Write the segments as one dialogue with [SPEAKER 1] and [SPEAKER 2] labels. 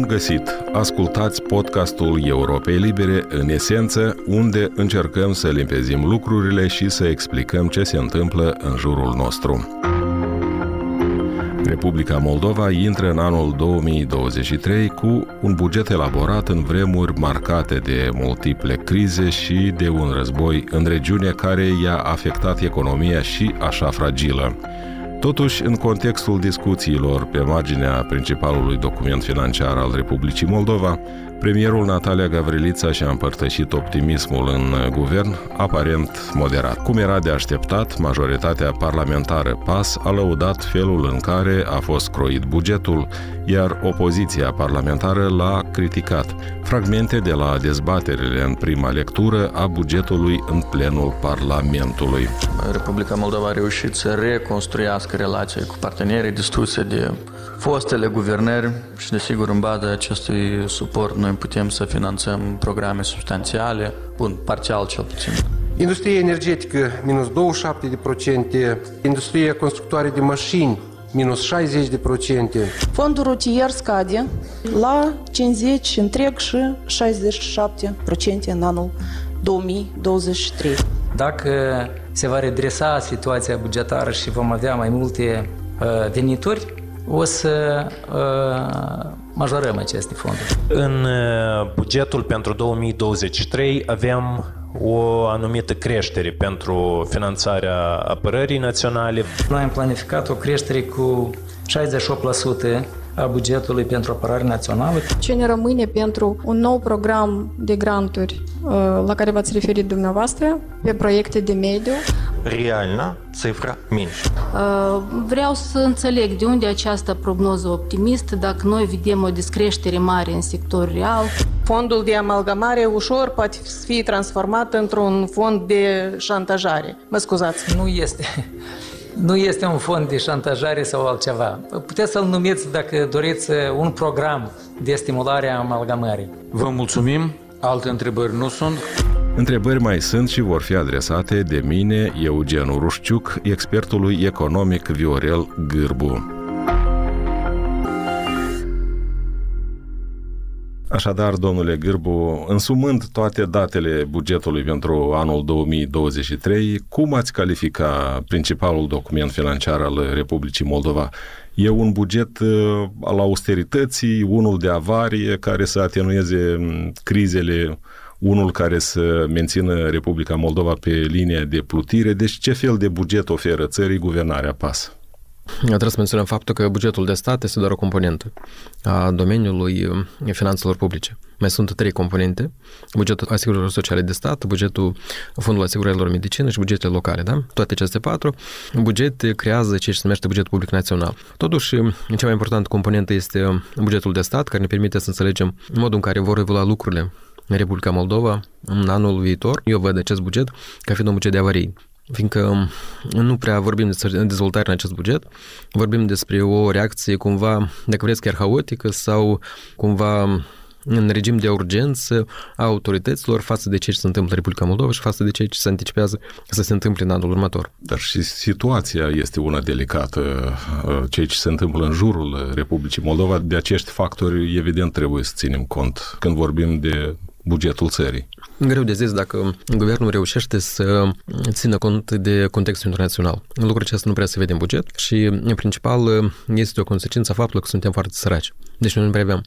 [SPEAKER 1] Bun găsit! Ascultați podcastul Europei Libere în esență, unde încercăm să limpezim lucrurile și să explicăm ce se întâmplă în jurul nostru. Republica Moldova intră în anul 2023 cu un buget elaborat în vremuri marcate de multiple crize și de un război în regiune care i-a afectat economia și așa fragilă. Totuși, în contextul discuțiilor pe marginea principalului document financiar al Republicii Moldova, Premierul Natalia Gavrilița și-a împărtășit optimismul în guvern, aparent moderat. Cum era de așteptat, majoritatea parlamentară PAS a lăudat felul în care a fost croit bugetul, iar opoziția parlamentară l-a criticat. Fragmente de la dezbaterile în prima lectură a bugetului în plenul Parlamentului.
[SPEAKER 2] Republica Moldova a reușit să reconstruiască relații cu partenerii, discuții de fostele guvernări și desigur în baza acestui suport noi putem să finanțăm programe substanțiale, bun, parțial cel puțin.
[SPEAKER 3] Industria energetică minus 27%, industria constructoare de mașini minus 60%.
[SPEAKER 4] Fondul rutier scade la 50 întreg și 67% în anul 2023.
[SPEAKER 5] Dacă se va redresa situația bugetară și vom avea mai multe uh, venituri, o să uh, majorăm aceste fonduri.
[SPEAKER 6] În uh, bugetul pentru 2023 avem o anumită creștere pentru finanțarea apărării naționale.
[SPEAKER 5] Noi am planificat o creștere cu 68% a bugetului pentru apărare națională.
[SPEAKER 7] Ce ne rămâne pentru un nou program de granturi uh, la care v-ați referit dumneavoastră pe proiecte de mediu?
[SPEAKER 8] Realna cifra меньше.
[SPEAKER 9] Uh, vreau să înțeleg de unde această prognoză optimistă dacă noi vedem o descreștere mare în sectorul real.
[SPEAKER 4] Fondul de amalgamare ușor poate fi transformat într-un fond de șantajare. Mă scuzați.
[SPEAKER 5] Nu este nu este un fond de șantajare sau altceva. Puteți să-l numiți, dacă doriți, un program de stimulare a amalgamării.
[SPEAKER 2] Vă mulțumim. Alte întrebări nu sunt.
[SPEAKER 1] Întrebări mai sunt și vor fi adresate de mine, Eugen Urușciuc, expertului economic Viorel Gârbu. Așadar, domnule Gârbu, însumând toate datele bugetului pentru anul 2023, cum ați califica principalul document financiar al Republicii Moldova? E un buget uh, al austerității, unul de avarie care să atenueze mm, crizele, unul care să mențină Republica Moldova pe linia de plutire. Deci ce fel de buget oferă țării guvernarea PAS?
[SPEAKER 10] Trebuie să menționăm faptul că bugetul de stat este doar o componentă a domeniului uh, finanțelor publice. Mai sunt trei componente. Bugetul asigurărilor sociale de stat, bugetul Fondului Asigurărilor Medicină și bugetele locale. Da? Toate aceste patru bugete creează ce se numește bugetul public național. Totuși, cea mai importantă componentă este bugetul de stat, care ne permite să înțelegem modul în care vor evolua lucrurile în Republica Moldova în anul viitor. Eu văd acest buget ca fiind un buget de avarii fiindcă nu prea vorbim despre dezvoltare în acest buget, vorbim despre o reacție cumva, dacă vreți, chiar haotică sau cumva în regim de urgență a autorităților față de ce se întâmplă în Republica Moldova și față de ce se anticipează să se întâmple în anul următor.
[SPEAKER 1] Dar și situația este una delicată. Ceea ce se întâmplă în jurul Republicii Moldova, de acești factori, evident, trebuie să ținem cont când vorbim de bugetul țării.
[SPEAKER 10] Greu de zis dacă guvernul reușește să țină cont de contextul internațional. Lucrul acesta nu prea se vede în buget și, în principal, este o consecință a faptului că suntem foarte săraci. Deci noi nu prea avem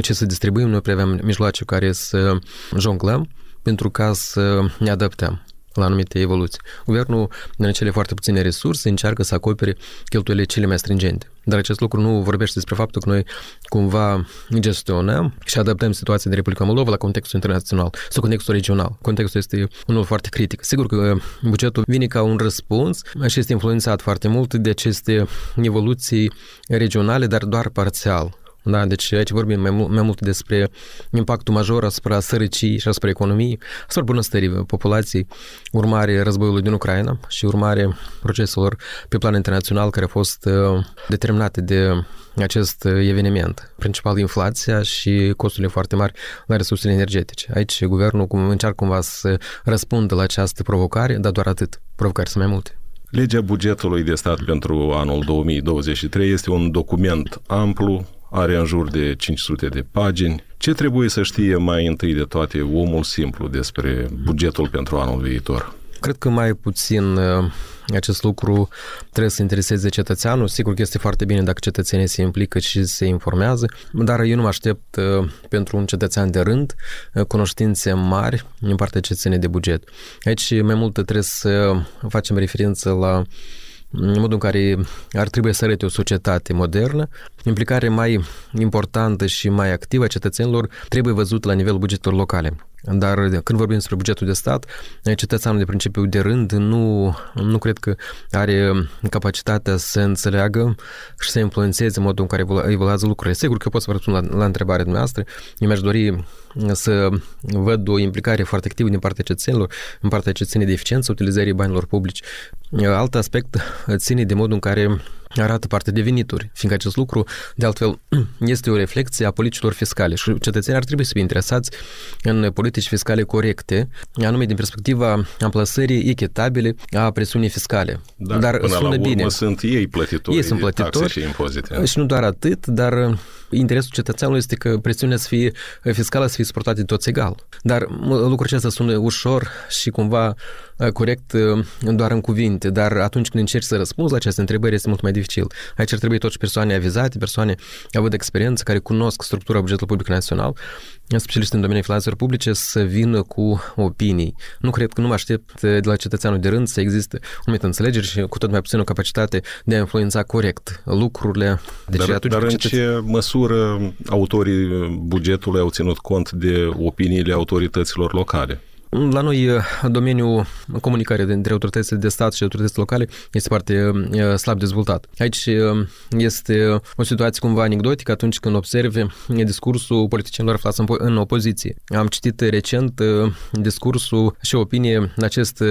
[SPEAKER 10] ce să distribuim, noi nu prea avem mijloace care să jonglăm pentru ca să ne adaptăm la anumite evoluții. Guvernul, din cele foarte puține resurse, încearcă să acopere cheltuielile cele mai stringente. Dar acest lucru nu vorbește despre faptul că noi cumva gestionăm și adaptăm situația de Republica Moldova la contextul internațional sau contextul regional. Contextul este unul foarte critic. Sigur că bugetul vine ca un răspuns și este influențat foarte mult de aceste evoluții regionale, dar doar parțial. Da, deci aici vorbim mai, mult, mai mult despre impactul major asupra sărăciei și asupra economiei, asupra bunăstării populației, urmare războiului din Ucraina și urmare proceselor pe plan internațional care au fost uh, determinate de acest eveniment. Principal inflația și costurile foarte mari la resursele energetice. Aici guvernul cum, încearcă cumva să răspundă la această provocare, dar doar atât. Provocări sunt mai multe.
[SPEAKER 1] Legea bugetului de stat pentru anul 2023 este un document amplu, are în jur de 500 de pagini. Ce trebuie să știe mai întâi de toate omul simplu despre bugetul pentru anul viitor?
[SPEAKER 10] Cred că mai puțin uh, acest lucru trebuie să intereseze cetățeanul. Sigur că este foarte bine dacă cetățenii se implică și se informează, dar eu nu mă aștept uh, pentru un cetățean de rând uh, cunoștințe mari în partea cetățenii de buget. Aici mai mult trebuie să facem referință la modul în care ar trebui să arate o societate modernă, implicare mai importantă și mai activă a cetățenilor trebuie văzut la nivelul bugetelor locale. Dar când vorbim despre bugetul de stat, cetățeanul de principiu de rând nu, nu cred că are capacitatea să înțeleagă și să influențeze modul în care evoluează lucrurile. Sigur că pot să vă răspund la, la întrebarea dumneavoastră. Eu mi-aș dori să văd o implicare foarte activă din partea cetățenilor, în partea cetățenii de eficiență utilizării banilor publici. Alt aspect ține de modul în care arată partea de venituri, fiindcă acest lucru, de altfel, este o reflexie a politicilor fiscale și cetățenii ar trebui să fie interesați în politici fiscale corecte, anume din perspectiva amplasării echitabile a presiunii fiscale.
[SPEAKER 1] Dar, dar până sună la urmă bine. sunt ei plătitori, ei sunt plătitori și impozite.
[SPEAKER 10] Și nu doar atât, dar interesul cetățeanului este că presiunea să fie fiscală să fie suportată de toți egal. Dar lucrul acesta sună ușor și cumva corect doar în cuvinte, dar atunci când încerci să răspunzi la aceste întrebări este mult mai dificil. Aici ar trebui toți persoane avizate, persoane având experiență, care cunosc structura bugetului public național, specialiști în domeniul finanțelor publice să vină cu opinii. Nu cred că nu mă aștept de la cetățeanul de rând să existe o anumită înțelegere și cu tot mai puțin o capacitate de a influența corect lucrurile.
[SPEAKER 1] Deci dar, atunci dar în cetăț... ce măsură autorii bugetului au ținut cont de opiniile autorităților locale?
[SPEAKER 10] La noi, domeniul comunicare dintre autoritățile de stat și autoritățile locale este foarte slab dezvoltat. Aici este o situație cumva anecdotică atunci când observi discursul politicienilor aflați în opoziție. Am citit recent discursul și opinie în acest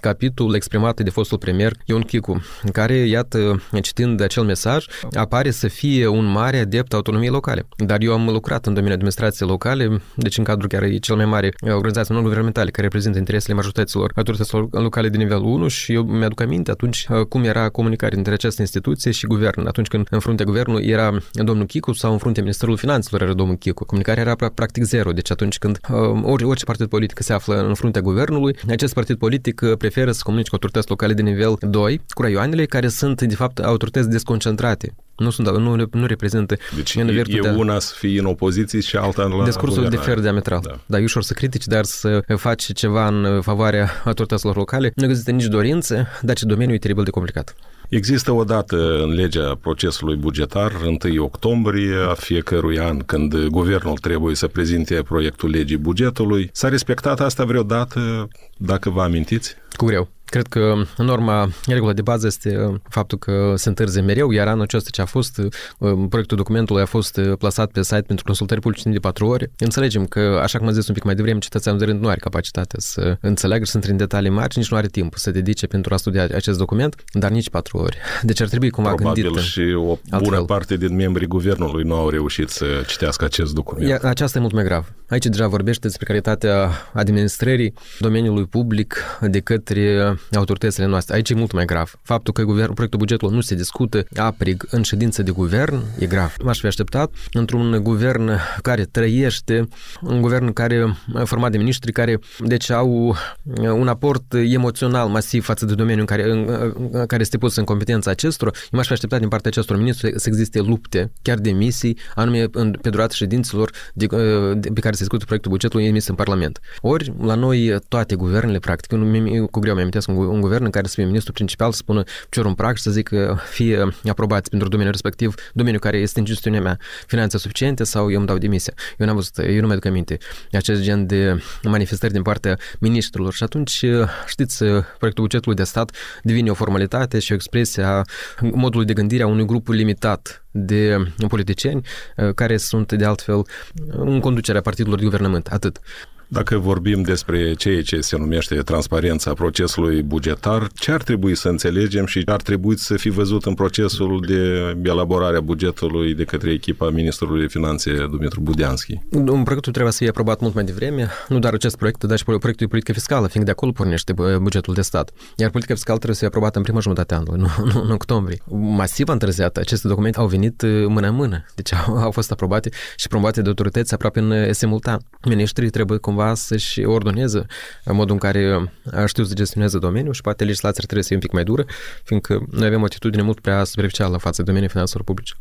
[SPEAKER 10] capitol exprimat de fostul premier Ion Chicu, în care, iată, citind acel mesaj, apare să fie un mare adept autonomiei locale. Dar eu am lucrat în domeniul administrației locale, deci în cadrul chiar e cel mai mare organizație non-guvernamentală fundamentale care reprezintă interesele majorităților autorităților locale de nivel 1 și eu mi-aduc aminte atunci uh, cum era comunicarea între această instituție și guvern. Atunci când în fruntea guvernului era domnul Chicu sau în fruntea Ministerului Finanțelor era domnul Chicu. Comunicarea era practic zero. Deci atunci când uh, orice partid politic se află în fruntea guvernului, acest partid politic uh, preferă să comunice cu autorități locale de nivel 2, cu raioanele care sunt de fapt autorități desconcentrate. Nu, sunt, nu, nu reprezintă
[SPEAKER 1] deci în e, e una să fie în opoziție și alta la
[SPEAKER 10] Discursul de fer diametral. Da. da, e ușor să critici, dar să faci ceva în favoarea autorităților locale. Nu există nici dorință, dar ce domeniul e teribil de complicat.
[SPEAKER 1] Există o dată în legea procesului bugetar, 1 octombrie a fiecărui an, când guvernul trebuie să prezinte proiectul legii bugetului. S-a respectat asta vreodată, dacă vă amintiți?
[SPEAKER 10] Cu greu. Cred că norma, regula de bază este uh, faptul că se întârzie mereu, iar anul acesta ce a fost, uh, proiectul documentului a fost uh, plasat pe site pentru consultări publice de patru ore. Înțelegem că, așa cum am zis un pic mai devreme, cetățeanul de rând nu are capacitatea să înțeleagă și să intre în detalii mari, nici nu are timp să dedice pentru a studia acest document, dar nici patru ori. Deci ar trebui cumva
[SPEAKER 1] Probabil
[SPEAKER 10] gândit
[SPEAKER 1] și o bună altfel. parte din membrii guvernului nu au reușit să citească acest document.
[SPEAKER 10] Ia, aceasta e mult mai grav. Aici deja vorbește despre calitatea administrării domeniului public de către autoritățile noastre. Aici e mult mai grav. Faptul că guvern, proiectul bugetului nu se discută aprig în ședință de guvern e grav. M-aș fi așteptat într-un guvern care trăiește, un guvern care format de miniștri care deci au un aport emoțional masiv față de domeniul în care, în, care este pus în competența acestor. Eu m-aș fi așteptat din partea acestor ministri să existe lupte, chiar de misii, anume în, pe durata ședințelor de, de, pe care se discută proiectul bugetului emis în Parlament. Ori, la noi, toate guvernele, practic, eu, cu greu mi-amintesc un, un guvern în care să fie ministru principal, să spună cer un prag și să zică fie aprobați pentru domeniul respectiv, domeniul care este în gestiunea mea, finanțe suficiente sau eu îmi dau demisia. Eu n-am văzut, eu nu mi-aduc aminte acest gen de manifestări din partea ministrilor și atunci, știți, proiectul bugetului de stat devine o formalitate și o expresie a modului de gândire a unui grup limitat de politicieni care sunt de altfel în conducerea partidelor de guvernământ. Atât.
[SPEAKER 1] Dacă vorbim despre ceea ce se numește transparența procesului bugetar, ce ar trebui să înțelegem și ar trebui să fi văzut în procesul de elaborare a bugetului de către echipa Ministrului de Finanțe Dumitru Budeanski?
[SPEAKER 10] Un proiectul trebuie să fie aprobat mult mai devreme, nu doar acest proiect, dar și proiectul de politică fiscală, fiindcă de acolo pornește bugetul de stat. Iar politica fiscală trebuie să fie aprobată în prima jumătate a anului, nu, nu, în octombrie. Masiv întârziat, aceste documente au venit mână în mână, deci au, au fost aprobate și promovate de autorități aproape în simultan. Ministrii trebuie cumva să-și ordoneze modul în care știu să gestioneze domeniul și poate legislația trebuie să fie un pic mai dură, fiindcă noi avem o atitudine mult prea superficială față de domeniul finanțelor publice.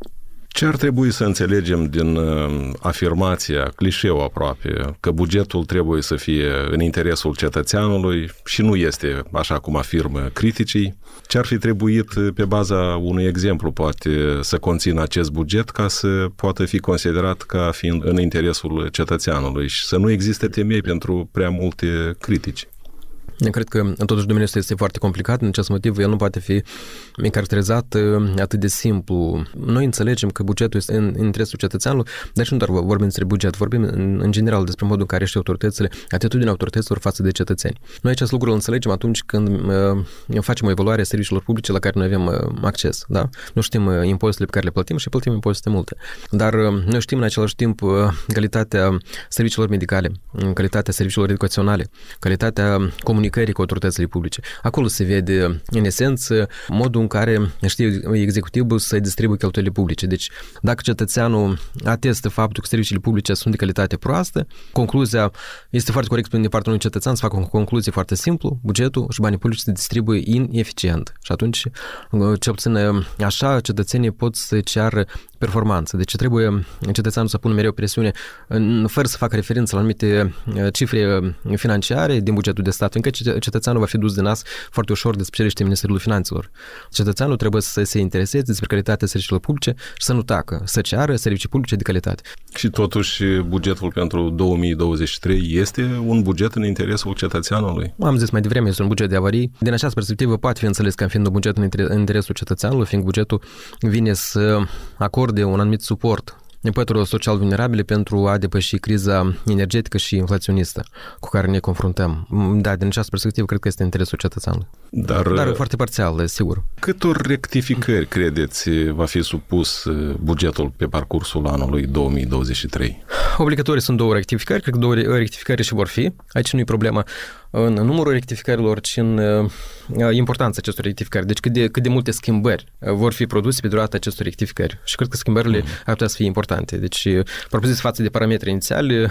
[SPEAKER 1] Ce ar trebui să înțelegem din uh, afirmația, clișeu aproape, că bugetul trebuie să fie în interesul cetățeanului și nu este așa cum afirmă criticii? Ce ar fi trebuit uh, pe baza unui exemplu, poate, să conțină acest buget ca să poată fi considerat ca fiind în interesul cetățeanului și să nu existe temei pentru prea multe critici?
[SPEAKER 10] Eu cred că totuși domeniul ăsta este foarte complicat, în acest motiv el nu poate fi caracterizat uh, atât de simplu. Noi înțelegem că bugetul este în interesul cetățeanului, dar și nu doar vorbim despre buget, vorbim în, în general despre modul în care și autoritățile, atitudinea autorităților față de cetățeni. Noi acest lucru îl înțelegem atunci când uh, facem o evaluare a serviciilor publice la care noi avem uh, acces. Da? Nu știm uh, impozitele pe care le plătim și plătim impozite multe. Dar uh, noi știm în același timp uh, calitatea serviciilor medicale, calitatea serviciilor educaționale, calitatea comunicării comunicării cu autoritățile publice. Acolo se vede, în esență, modul în care știe executivul să distribuie cheltuielile publice. Deci, dacă cetățeanul atestă faptul că serviciile publice sunt de calitate proastă, concluzia este foarte corect din partea unui cetățean să facă o concluzie foarte simplu, bugetul și banii publici se distribuie ineficient. Și atunci, cel puțin așa, cetățenii pot să ceară performanță. Deci trebuie cetățeanul să pună mereu presiune fără să facă referință la anumite cifre financiare din bugetul de stat, încă cetățeanul va fi dus de nas foarte ușor despre ce Ministerul Finanțelor. Cetățeanul trebuie să se intereseze despre calitatea serviciilor publice și să nu tacă, să ceară servicii publice de calitate.
[SPEAKER 1] Și totuși bugetul pentru 2023 este un buget în interesul cetățeanului?
[SPEAKER 10] Am zis mai devreme, este un buget de avarii. Din această perspectivă poate fi înțeles ca fiind un buget în interesul cetățeanului, fiindcă bugetul vine să acorde un anumit suport păturilor social vulnerabile pentru a depăși criza energetică și inflaționistă cu care ne confruntăm. Da, din această perspectivă, cred că este interesul cetățeanului. Dar, Dar foarte parțial, sigur.
[SPEAKER 1] Câtor rectificări credeți va fi supus bugetul pe parcursul anului 2023?
[SPEAKER 10] Obligatorii sunt două rectificări, cred că două rectificări și vor fi. Aici nu e problema în numărul rectificărilor, ci în importanța acestor rectificări. Deci cât de, cât de multe schimbări vor fi produse pe durata acestor rectificări. Și cred că schimbările mm. ar putea să fie importante. Deci, propus față de parametrii inițiali,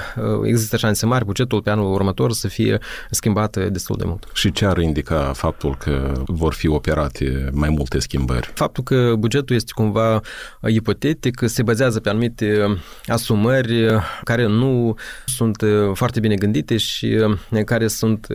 [SPEAKER 10] există șanse mari bugetul pe anul următor să fie schimbat destul de mult.
[SPEAKER 1] Și ce ar indica faptul că vor fi operate mai multe schimbări?
[SPEAKER 10] Faptul că bugetul este cumva ipotetic, se bazează pe anumite asumări care nu sunt foarte bine gândite și care sunt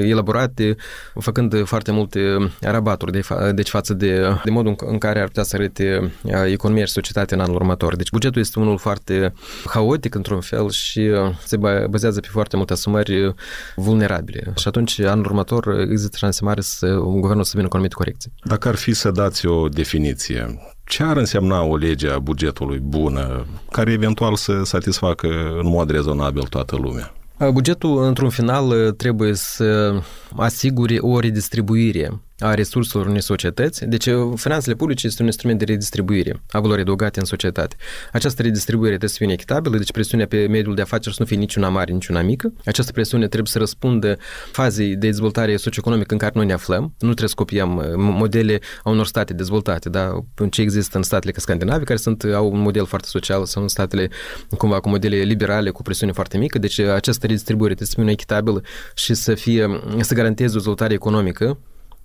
[SPEAKER 10] elaborate făcând foarte multe rabaturi de, fa- deci față de, de modul în care ar putea să arate economia și societatea în anul următor. Deci bugetul este unul foarte haotic într-un fel și se bazează pe foarte multe asumări vulnerabile. Și atunci, anul următor, există șanse mari să guvernul să vină cu anumite corecții.
[SPEAKER 1] Dacă ar fi să dați o definiție, ce ar însemna o lege a bugetului bună, care eventual să satisfacă în mod rezonabil toată lumea?
[SPEAKER 10] Bugetul, într-un final, trebuie să asigure o redistribuire a resurselor unei societăți. Deci, finanțele publice este un instrument de redistribuire a valorii adăugate în societate. Această redistribuire trebuie să fie echitabilă, deci presiunea pe mediul de afaceri să nu fie niciuna mare, niciuna mică. Această presiune trebuie să răspundă fazei de dezvoltare socioeconomică în care noi ne aflăm. Nu trebuie să copiem modele a unor state dezvoltate, da? ce există în statele ca scandinave, care sunt, au un model foarte social, sau în statele cumva cu modele liberale cu presiune foarte mică. Deci această redistribuire trebuie să fie echitabilă și să fie, să garanteze o dezvoltare economică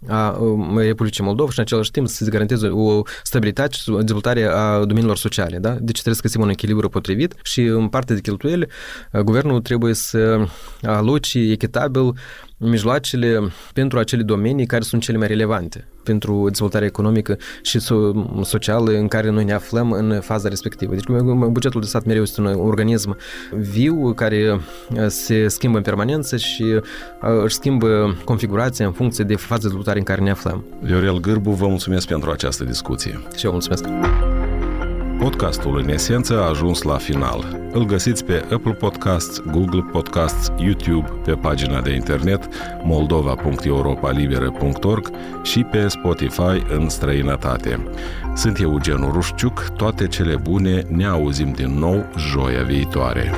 [SPEAKER 10] a Republicii Moldova și în același timp să se garanteze o stabilitate și o dezvoltare a domeniilor sociale. Da? Deci trebuie să găsim un echilibru potrivit și în partea de cheltuieli, guvernul trebuie să aloce echitabil mijloacele pentru acele domenii care sunt cele mai relevante pentru dezvoltarea economică și socială în care noi ne aflăm în faza respectivă. Deci bugetul de stat mereu este un organism viu care se schimbă în permanență și își schimbă configurația în funcție de faza de dezvoltare în care ne aflăm.
[SPEAKER 1] Viorel Gârbu, vă mulțumesc pentru această discuție.
[SPEAKER 10] Și eu mulțumesc.
[SPEAKER 1] Podcastul în esență a ajuns la final. Îl găsiți pe Apple Podcasts, Google Podcasts, YouTube, pe pagina de internet moldova.europalibera.org și pe Spotify în străinătate. Sunt Eugen Rușciuc, toate cele bune, ne auzim din nou joia viitoare.